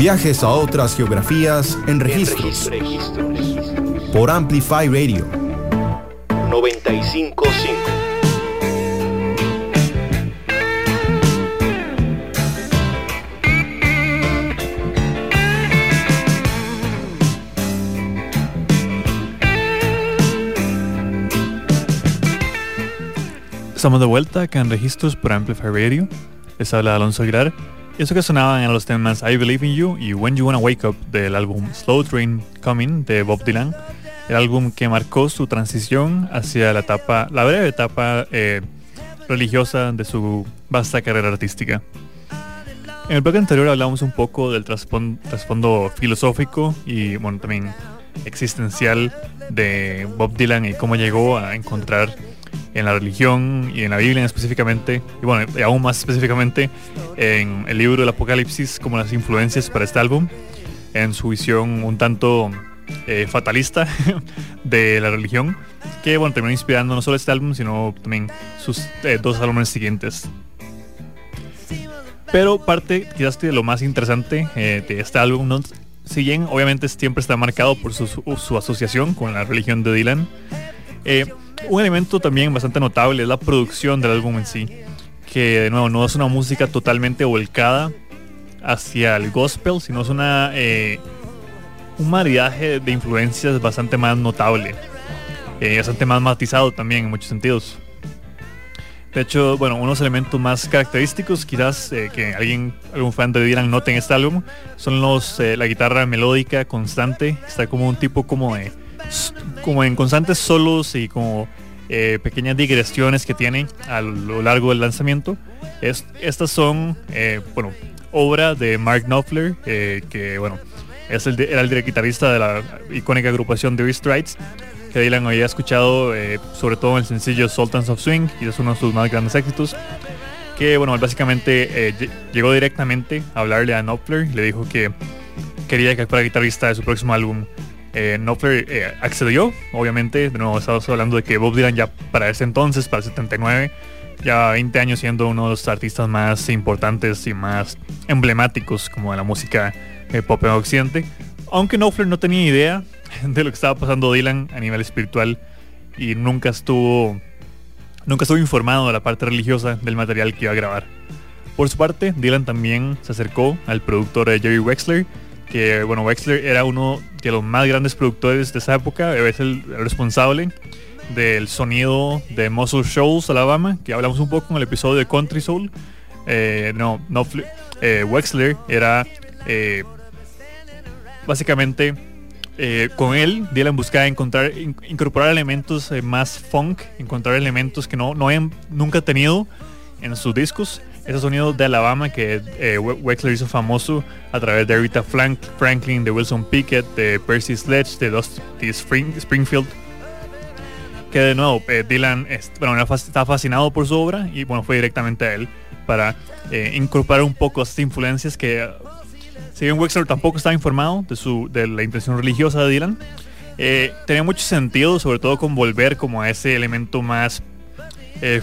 Viajes a otras geografías en registros. Por Amplify Radio. 955. Estamos de vuelta acá en Registros por Amplify Radio. Les habla Alonso Aguilar. Eso que sonaban en los temas I Believe in You y When You Wanna Wake Up del álbum Slow Train Coming de Bob Dylan. El álbum que marcó su transición hacia la etapa, la breve etapa eh, religiosa de su vasta carrera artística. En el bloque anterior hablamos un poco del trasfondo filosófico y también existencial de Bob Dylan y cómo llegó a encontrar en la religión y en la Biblia específicamente, y bueno, y aún más específicamente en el libro del Apocalipsis como las influencias para este álbum, en su visión un tanto eh, fatalista de la religión, que bueno, terminó inspirando no solo este álbum, sino también sus eh, dos álbumes siguientes. Pero parte quizás de lo más interesante eh, de este álbum, ¿no? si bien obviamente siempre está marcado por su, su- asociación con la religión de Dylan, un elemento también bastante notable es la producción del álbum en sí, que de nuevo no es una música totalmente volcada hacia el gospel, sino es una eh, un maridaje de influencias bastante más notable, eh, bastante más matizado también en muchos sentidos. De hecho, bueno, unos elementos más característicos, quizás eh, que alguien, algún fan de Dylan note en este álbum, son los la guitarra melódica constante. Está como un tipo como de, como en constantes solos y como eh, pequeñas digresiones que tiene a lo largo del lanzamiento. Es- estas son, eh, bueno, obra de Mark Knopfler, eh, que bueno, es el, era el guitarrista de la icónica agrupación The Rights que Dylan había escuchado eh, sobre todo en el sencillo Sultans of Swing y es uno de sus más grandes éxitos que bueno básicamente lle- llegó directamente a hablarle a Knopfler le dijo que quería que fuera guitarrista de su próximo álbum eh, Knopfler eh, accedió obviamente de nuevo estamos hablando de que Bob Dylan ya para ese entonces para el 79 ya 20 años siendo uno de los artistas más importantes y más emblemáticos como de la música eh, pop en occidente aunque Knopfler no tenía idea de lo que estaba pasando Dylan a nivel espiritual y nunca estuvo nunca estuvo informado de la parte religiosa del material que iba a grabar. Por su parte, Dylan también se acercó al productor eh, Jerry Wexler, que bueno, Wexler era uno de los más grandes productores de esa época, es el responsable del sonido de Muscle Shoals, Alabama, que hablamos un poco en el episodio de Country Soul. Eh, no, no, eh, Wexler era eh, básicamente con él Dylan buscaba encontrar in- incorporar elementos más funk encontrar elementos que no, no habían nunca tenido en sus discos ese sonido de Alabama que eh, We- Wexler hizo famoso a través de Rita Frank- Franklin de Wilson Pickett de Percy Sledge de Dusty Spring- Springfield. Que de nuevo eh, Dylan es- bueno, estaba fascinado por su obra y bueno fue directamente a él para eh, incorporar un poco estas influencias que Si bien Wexler tampoco estaba informado de, su, de la intención religiosa de Dylan, tenía mucho sentido, sobre todo con volver como a ese elemento más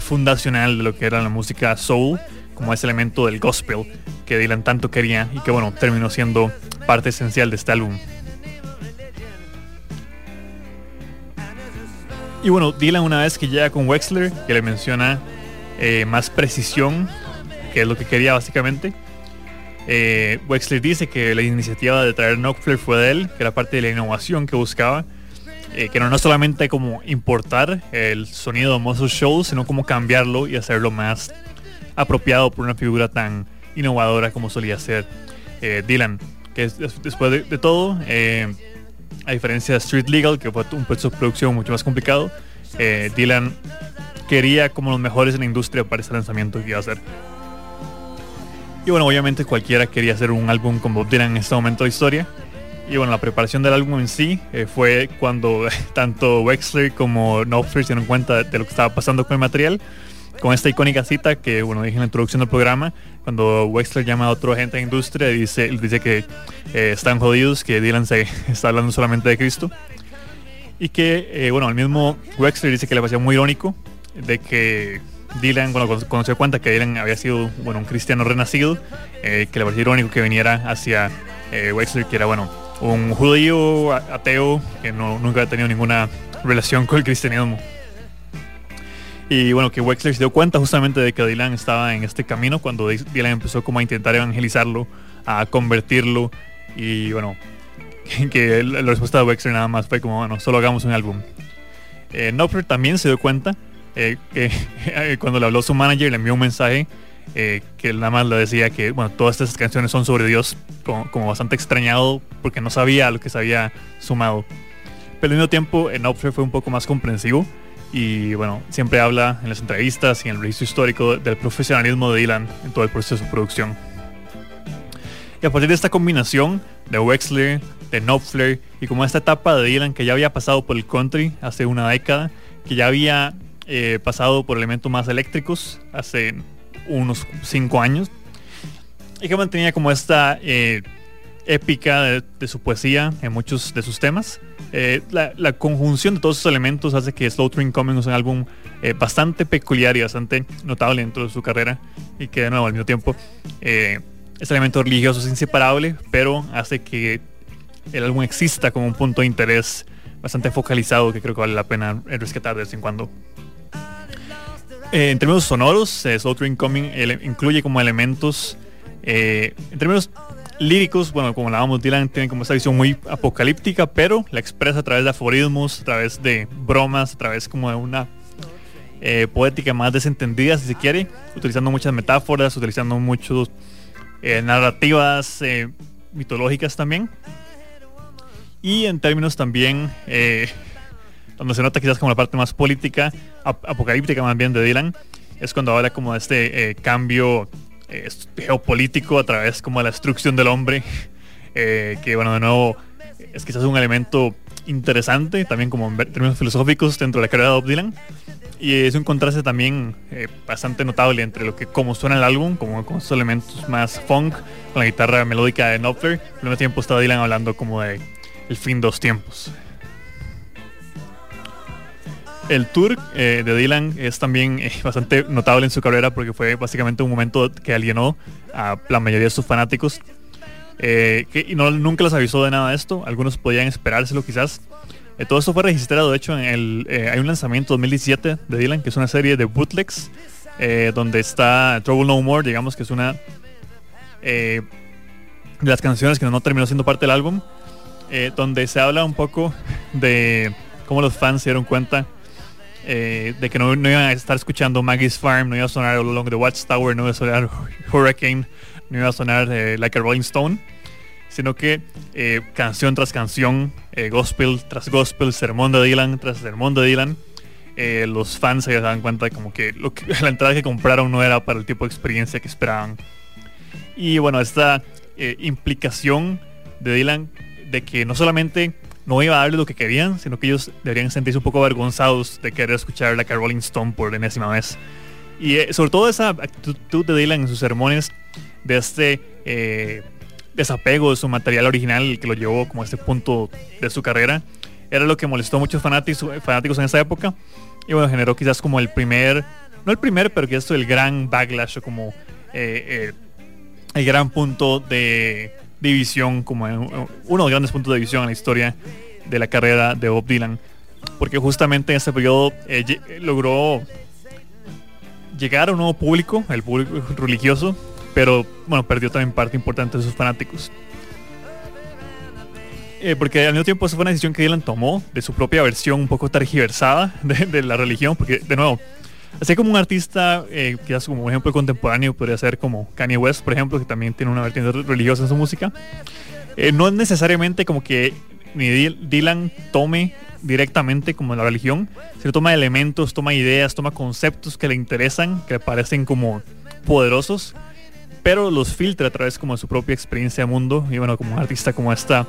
fundacional de lo que era la música soul, como ese elemento del gospel que Dylan tanto quería y que bueno, terminó siendo parte esencial de este álbum. Y bueno, Dylan una vez que llega con Wexler, que le menciona eh, más precisión, que es lo que quería básicamente, eh, Wexler dice que la iniciativa de traer Knopfler fue de él, que era parte de la innovación que buscaba, eh, que no, no solamente como importar el sonido de Muscle Shoals, sino como cambiarlo y hacerlo más apropiado por una figura tan innovadora como solía ser eh, Dylan. Que es- es- después de, todo, eh, a diferencia de Street Legal, que fue un proceso de producción mucho más complicado, eh, Dylan quería como los mejores en la industria para ese lanzamiento que iba a hacer. Y bueno, obviamente cualquiera quería hacer un álbum con Bob Dylan en este momento de historia. Y bueno, la preparación del álbum en sí fue cuando tanto Wexler como Knopfler se dieron cuenta de lo que estaba pasando con el material. Con esta icónica cita que, bueno, dije en la introducción del programa, cuando Wexler llama a otro agente de industria y dice, dice que eh, están jodidos, que Dylan se está hablando solamente de Cristo. Y que, eh, bueno, el mismo Wexler dice que le parecía muy irónico de que Dylan, bueno, cuando, se cuenta que Dylan había sido, bueno, un cristiano renacido, eh, que le parecía irónico que viniera hacia Wexler, que era, bueno, un judío ateo que no, nunca había tenido ninguna relación con el cristianismo. Y bueno, que Wexler se dio cuenta justamente de que Dylan estaba en este camino cuando Dy- Dylan empezó como a intentar evangelizarlo, a convertirlo y bueno, que la respuesta de Wexler nada más fue como, bueno, solo hagamos un álbum. Eh, también se dio cuenta eh, que cuando le habló su manager le envió un mensaje eh, que nada más le decía que bueno, todas estas canciones son sobre Dios, como, bastante extrañado porque no sabía lo que se había sumado. Pero al mismo tiempo, eh, Knopfler fue un poco más comprensivo y bueno, siempre habla en las entrevistas y en el registro histórico del profesionalismo de Dylan en todo el proceso de producción. Y a partir de esta combinación de Wexler, de Knopfler y como esta etapa de Dylan que ya había pasado por el country hace una década, que ya había eh, pasado por elementos más eléctricos hace unos 5 años y que mantenía como esta eh, épica de, de su poesía en muchos de sus temas. Eh, la, conjunción de todos esos elementos hace que Slow Train Coming es un álbum eh, bastante peculiar y bastante notable dentro de su carrera y que de nuevo al mismo tiempo eh, este elemento religioso es inseparable, pero hace que el álbum exista como un punto de interés bastante focalizado que creo que vale la pena rescatar de vez en cuando. Eh, en términos sonoros, Slow Train Coming incluye como elementos, en términos líricos, bueno, como hablábamos, Dylan tiene como esta visión muy apocalíptica, pero la expresa a través de aforismos, a través de bromas, a través como de una eh, poética más desentendida, si se quiere, utilizando muchas metáforas, utilizando muchas narrativas eh, mitológicas también. Y en términos también, eh, donde se nota quizás como la parte más política, ap- apocalíptica más bien de Dylan, es cuando habla como de este eh, cambio geopolítico a través como de la destrucción del hombre, eh, que bueno, de nuevo es quizás un elemento interesante, también como en términos filosóficos dentro de la carrera de Bob Dylan. Y es un contraste también eh, bastante notable entre lo que como suena el álbum, como con esos elementos más funk, con la guitarra melódica de Knopfler, al mismo tiempo está Dylan hablando como de el fin de los tiempos. El tour eh, de Dylan es también eh, bastante notable en su carrera porque fue básicamente un momento que alienó a la mayoría de sus fanáticos. eh, y no, nunca les avisó de nada de esto. Algunos podían esperárselo quizás. Todo esto fue registrado, de hecho, en el, hay un lanzamiento 2017 de Dylan, que es una serie de bootlegs, donde está Trouble No More, digamos que es una de las canciones que no terminó siendo parte del álbum, donde se habla un poco de cómo los fans se dieron cuenta eh, de que no, iban a estar escuchando Maggie's Farm, no iba a sonar Along the Watchtower, no iba a sonar Hurricane, no iba a sonar eh, Like a Rolling Stone, sino que eh, canción tras canción, gospel tras gospel, sermón de Dylan tras sermón de Dylan, los fans se dan cuenta como que, la entrada que compraron no era para el tipo de experiencia que esperaban. Y bueno, esta implicación de Dylan de que no solamente no iba a darles lo que querían, sino que ellos deberían sentirse un poco avergonzados de querer escuchar la Rolling Stone por enésima vez. Y eh, sobre todo esa actitud de Dylan en sus sermones, de este, eh, desapego de su material original que lo llevó como a este punto de su carrera. Era lo que molestó a muchos fanáticos, fanáticos en esa época. Y bueno, generó quizás como el primer, no el primer, pero quizás el gran backlash o como eh, eh, el gran punto de división, como uno de los grandes puntos de división en la historia de la carrera de Bob Dylan. Porque justamente en ese periodo eh, logró llegar a un nuevo público, el público religioso, pero bueno, perdió también parte importante de sus fanáticos. Eh, porque al mismo tiempo esa fue una decisión que Dylan tomó de su propia versión un poco tergiversada de la religión, porque de nuevo, así como un artista, eh, quizás como un ejemplo contemporáneo podría ser como Kanye West, por ejemplo, que también tiene una vertiente re- religiosa en su música, eh, no es necesariamente como que ni Dylan tome directamente como la religión, sino toma elementos, toma ideas, toma conceptos que le interesan, que le parecen como poderosos, pero los filtra a través como de su propia experiencia de mundo. Y bueno, como un artista como esta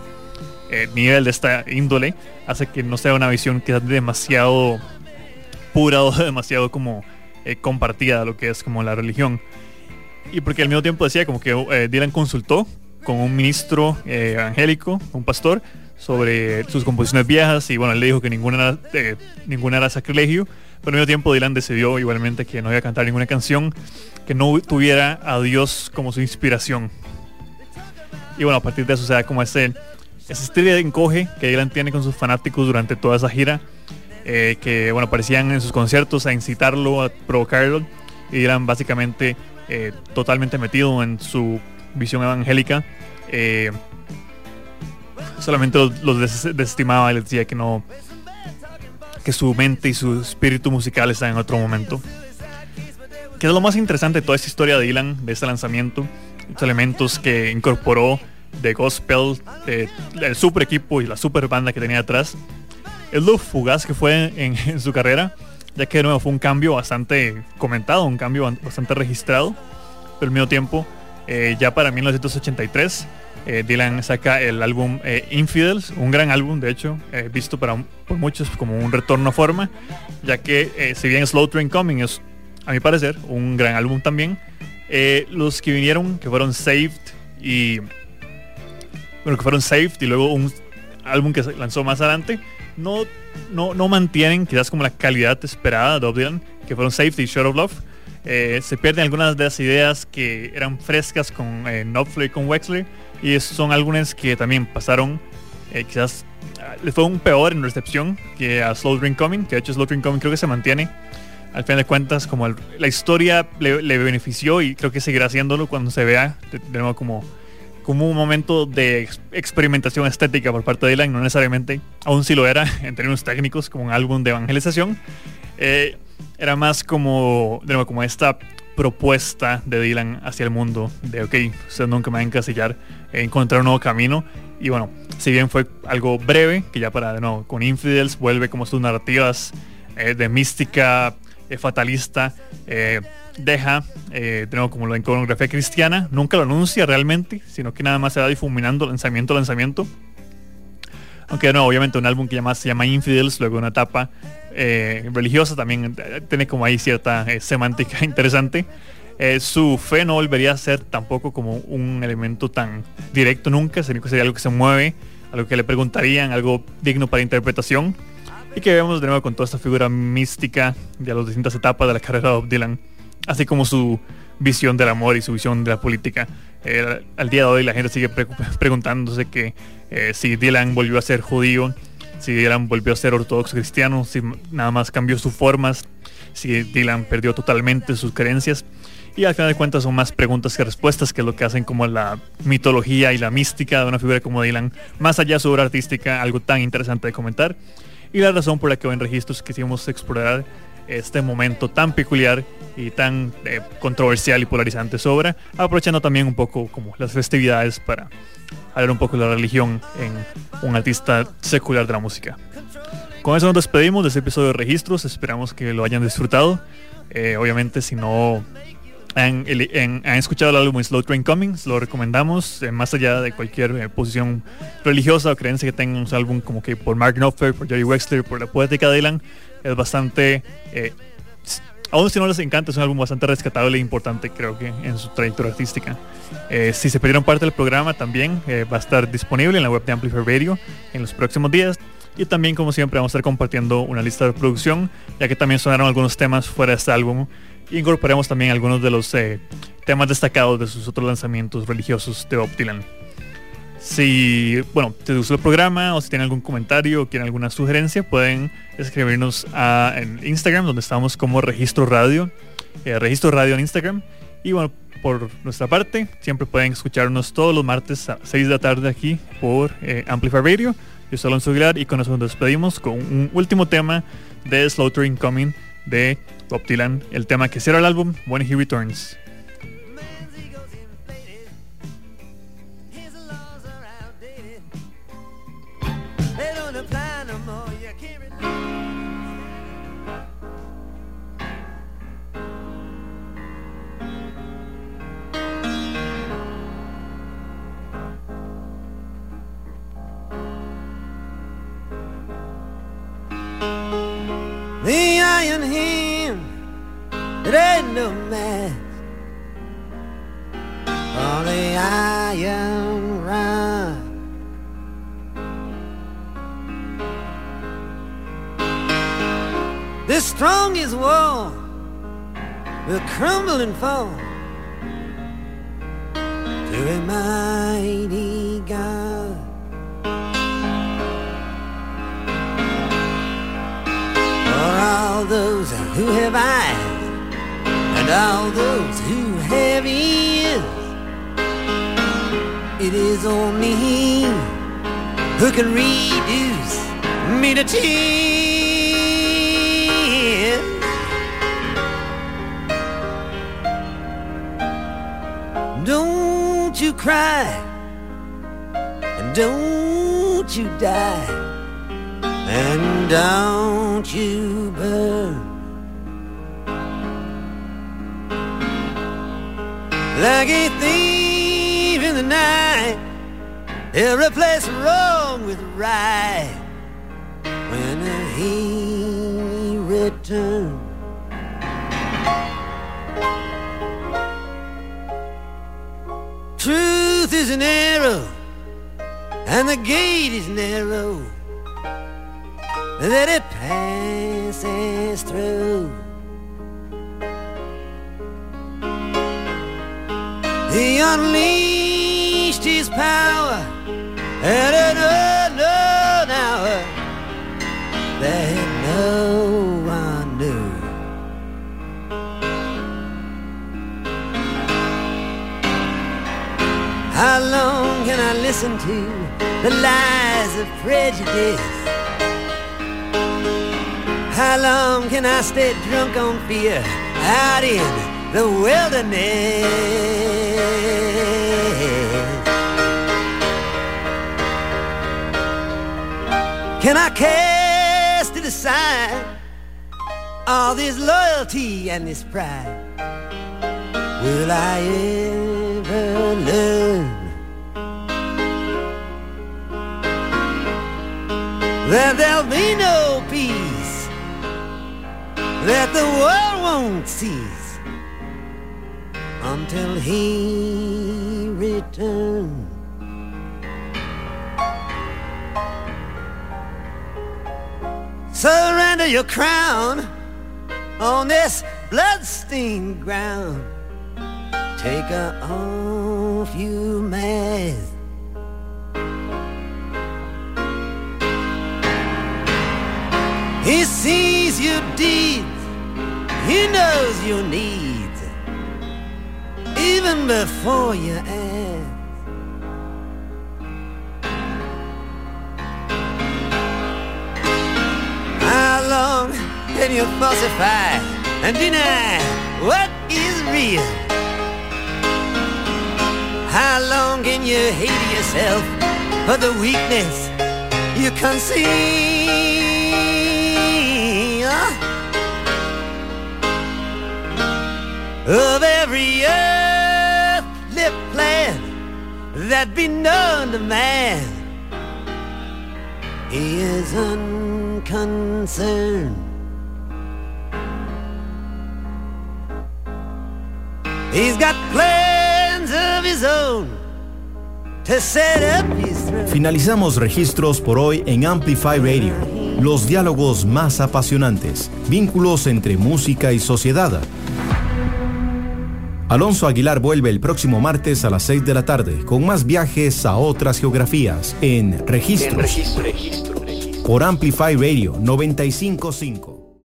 eh, nivel de esta índole hace que no sea una visión quizás demasiado pura o demasiado como eh, compartida lo que es como la religión y porque al mismo tiempo decía como que eh, Dylan consultó con un ministro eh, evangélico, un pastor, sobre sus composiciones viejas y bueno, él le dijo que ninguna era, eh, ninguna era sacrilegio, pero al mismo tiempo Dylan decidió igualmente que no iba a cantar ninguna canción que no tuviera a Dios como su inspiración. Y bueno, a partir de eso se da como ese, ese estilo de encoge que Dylan tiene con sus fanáticos durante toda esa gira, eh, que bueno, aparecían en sus conciertos a incitarlo, a provocarlo, y Dylan básicamente eh, totalmente metido en su visión evangélica. eh, solamente los, los des- desestimaba y les decía que no que su mente y su espíritu musical están en otro momento. Que es lo más interesante de toda esta historia de Dylan, de este lanzamiento, los elementos que incorporó de gospel, de- del super equipo y la super banda que tenía atrás. Es lo fugaz que fue en, su carrera, ya que de nuevo fue un cambio bastante comentado, un cambio bastante registrado, pero al mismo tiempo, eh, ya para 1983, eh, Dylan saca el álbum eh, Infidels, un gran álbum de hecho, visto para, por muchos como un retorno a forma, ya que si bien Slow Train Coming es, a mi parecer, un gran álbum también, los que vinieron, que fueron Saved y... Bueno, que fueron Saved y luego un álbum que lanzó más adelante, no, no, no mantienen quizás como la calidad esperada de Bob Dylan, que fueron Saved y Short of Love. Eh, se pierden algunas de las ideas que eran frescas con eh, Knopfler y con Wexler y son álbumes que también pasaron eh, quizás ah, les fue un peor en recepción que a Slow Dream Coming que de hecho Slow Dream Coming creo que se mantiene al final de cuentas como la historia le, le benefició y creo que seguirá haciéndolo cuando se vea de nuevo como como un momento de ex- experimentación estética por parte de Dylan, no necesariamente, aún si lo era en términos técnicos, como un álbum de evangelización, eh, era más como, de nuevo, como esta propuesta de Dylan hacia el mundo, de ok, ustedes nunca me van a encasillar, eh, encontrar un nuevo camino, y bueno, si bien fue algo breve, que ya para, de nuevo, con Infidels vuelve como sus narrativas eh, de mística eh, fatalista, eh, deja, eh, de nuevo, como la iconografía cristiana, nunca lo anuncia realmente, sino que nada más se va difuminando lanzamiento lanzamiento. Aunque no, obviamente un álbum que llama, se llama Infidels, luego una etapa eh, religiosa también eh, tiene como ahí cierta eh, semántica interesante. Eh, su fe no volvería a ser tampoco como un elemento tan directo nunca, sino que sería algo que se mueve, algo que le preguntarían, algo digno para interpretación. Y que vemos de nuevo con toda esta figura mística de las distintas etapas de la carrera de Dylan, así como su visión del amor y su visión de la política. Eh, al día de hoy la gente sigue pre- preguntándose que eh, si Dylan volvió a ser judío, si Dylan volvió a ser ortodoxo cristiano, si nada más cambió sus formas, si Dylan perdió totalmente sus creencias. Y al final de cuentas son más preguntas que respuestas, que es lo que hacen como la mitología y la mística de una figura como Dylan, más allá de su obra artística, algo tan interesante de comentar. Y la razón por la que hoy en Registros quisimos explorar este momento tan peculiar y tan eh, controversial y polarizante obra, aprovechando también un poco como las festividades para hablar un poco de la religión en un artista secular de la música. Con eso nos despedimos de este episodio de Registros, esperamos que lo hayan disfrutado. Eh, obviamente si no han, escuchado el álbum Slow Train Coming, lo recomendamos, eh, más allá de cualquier eh, posición religiosa o creencia que tengan un álbum como que por Mark Knopfler, por Jerry Wexler, por la poética de Dylan, es bastante eh, aún si no les encanta, es un álbum bastante rescatable e importante, creo que, en su trayectoria artística. Eh, si se perdieron parte del programa, también va a estar disponible en la web de Amplify Radio en los próximos días. Y también, como siempre, vamos a estar compartiendo una lista de producción, ya que también sonaron algunos temas fuera de este álbum. Y incorporamos también algunos de los eh, temas destacados de sus otros lanzamientos religiosos de Bob Dylan. Si, bueno, te gustó el programa o si tienen algún comentario o quieren alguna sugerencia, pueden escribirnos en Instagram, donde estamos como Registro Radio, eh, Registro Radio en Instagram. Y bueno, por nuestra parte, siempre pueden escucharnos todos los martes a 6 de la tarde aquí por eh, Amplify Radio. Yo soy Alonso Aguilar y con eso nos despedimos con un último tema de Slaughtering Coming de Bob Dylan, el tema que cierra el álbum When He Returns. Iron hand, it ain't no match for the iron rod. The strongest wall will crumble and fall to a mighty God. For all those who have eyes and all those who have ears, it is only He who can reduce me to tears. Don't you cry and don't you die and don't you burn like a thief in the night. Every place wrong with right when he returns. Truth is an arrow, and the gate is narrow that it passes through. He unleashed his power at an unknown hour that no one knew. How long can I listen to the lies of prejudice? How long can I stay drunk on fear out in the wilderness? Can I cast it aside? All this loyalty and this pride. Will I ever learn that there'll be no peace? That the world won't cease until he returns. Surrender your crown on this bloodstained ground. Take off, you mask. He sees your deeds, he knows your needs, even before you ask. How long can you falsify and deny what is real? How long can you hate yourself for the weakness you conceal? Of every earthly plan that be known to man, he is unconcerned. He's got plans of his own to set up his. Finalizamos registros por hoy en Amplify Radio. Los diálogos más apasionantes, vínculos entre música y sociedad. Alonso Aguilar vuelve el próximo martes a las 6 de la tarde con más viajes a otras geografías en Registros En registro, registro, registro. por Amplify Radio 955.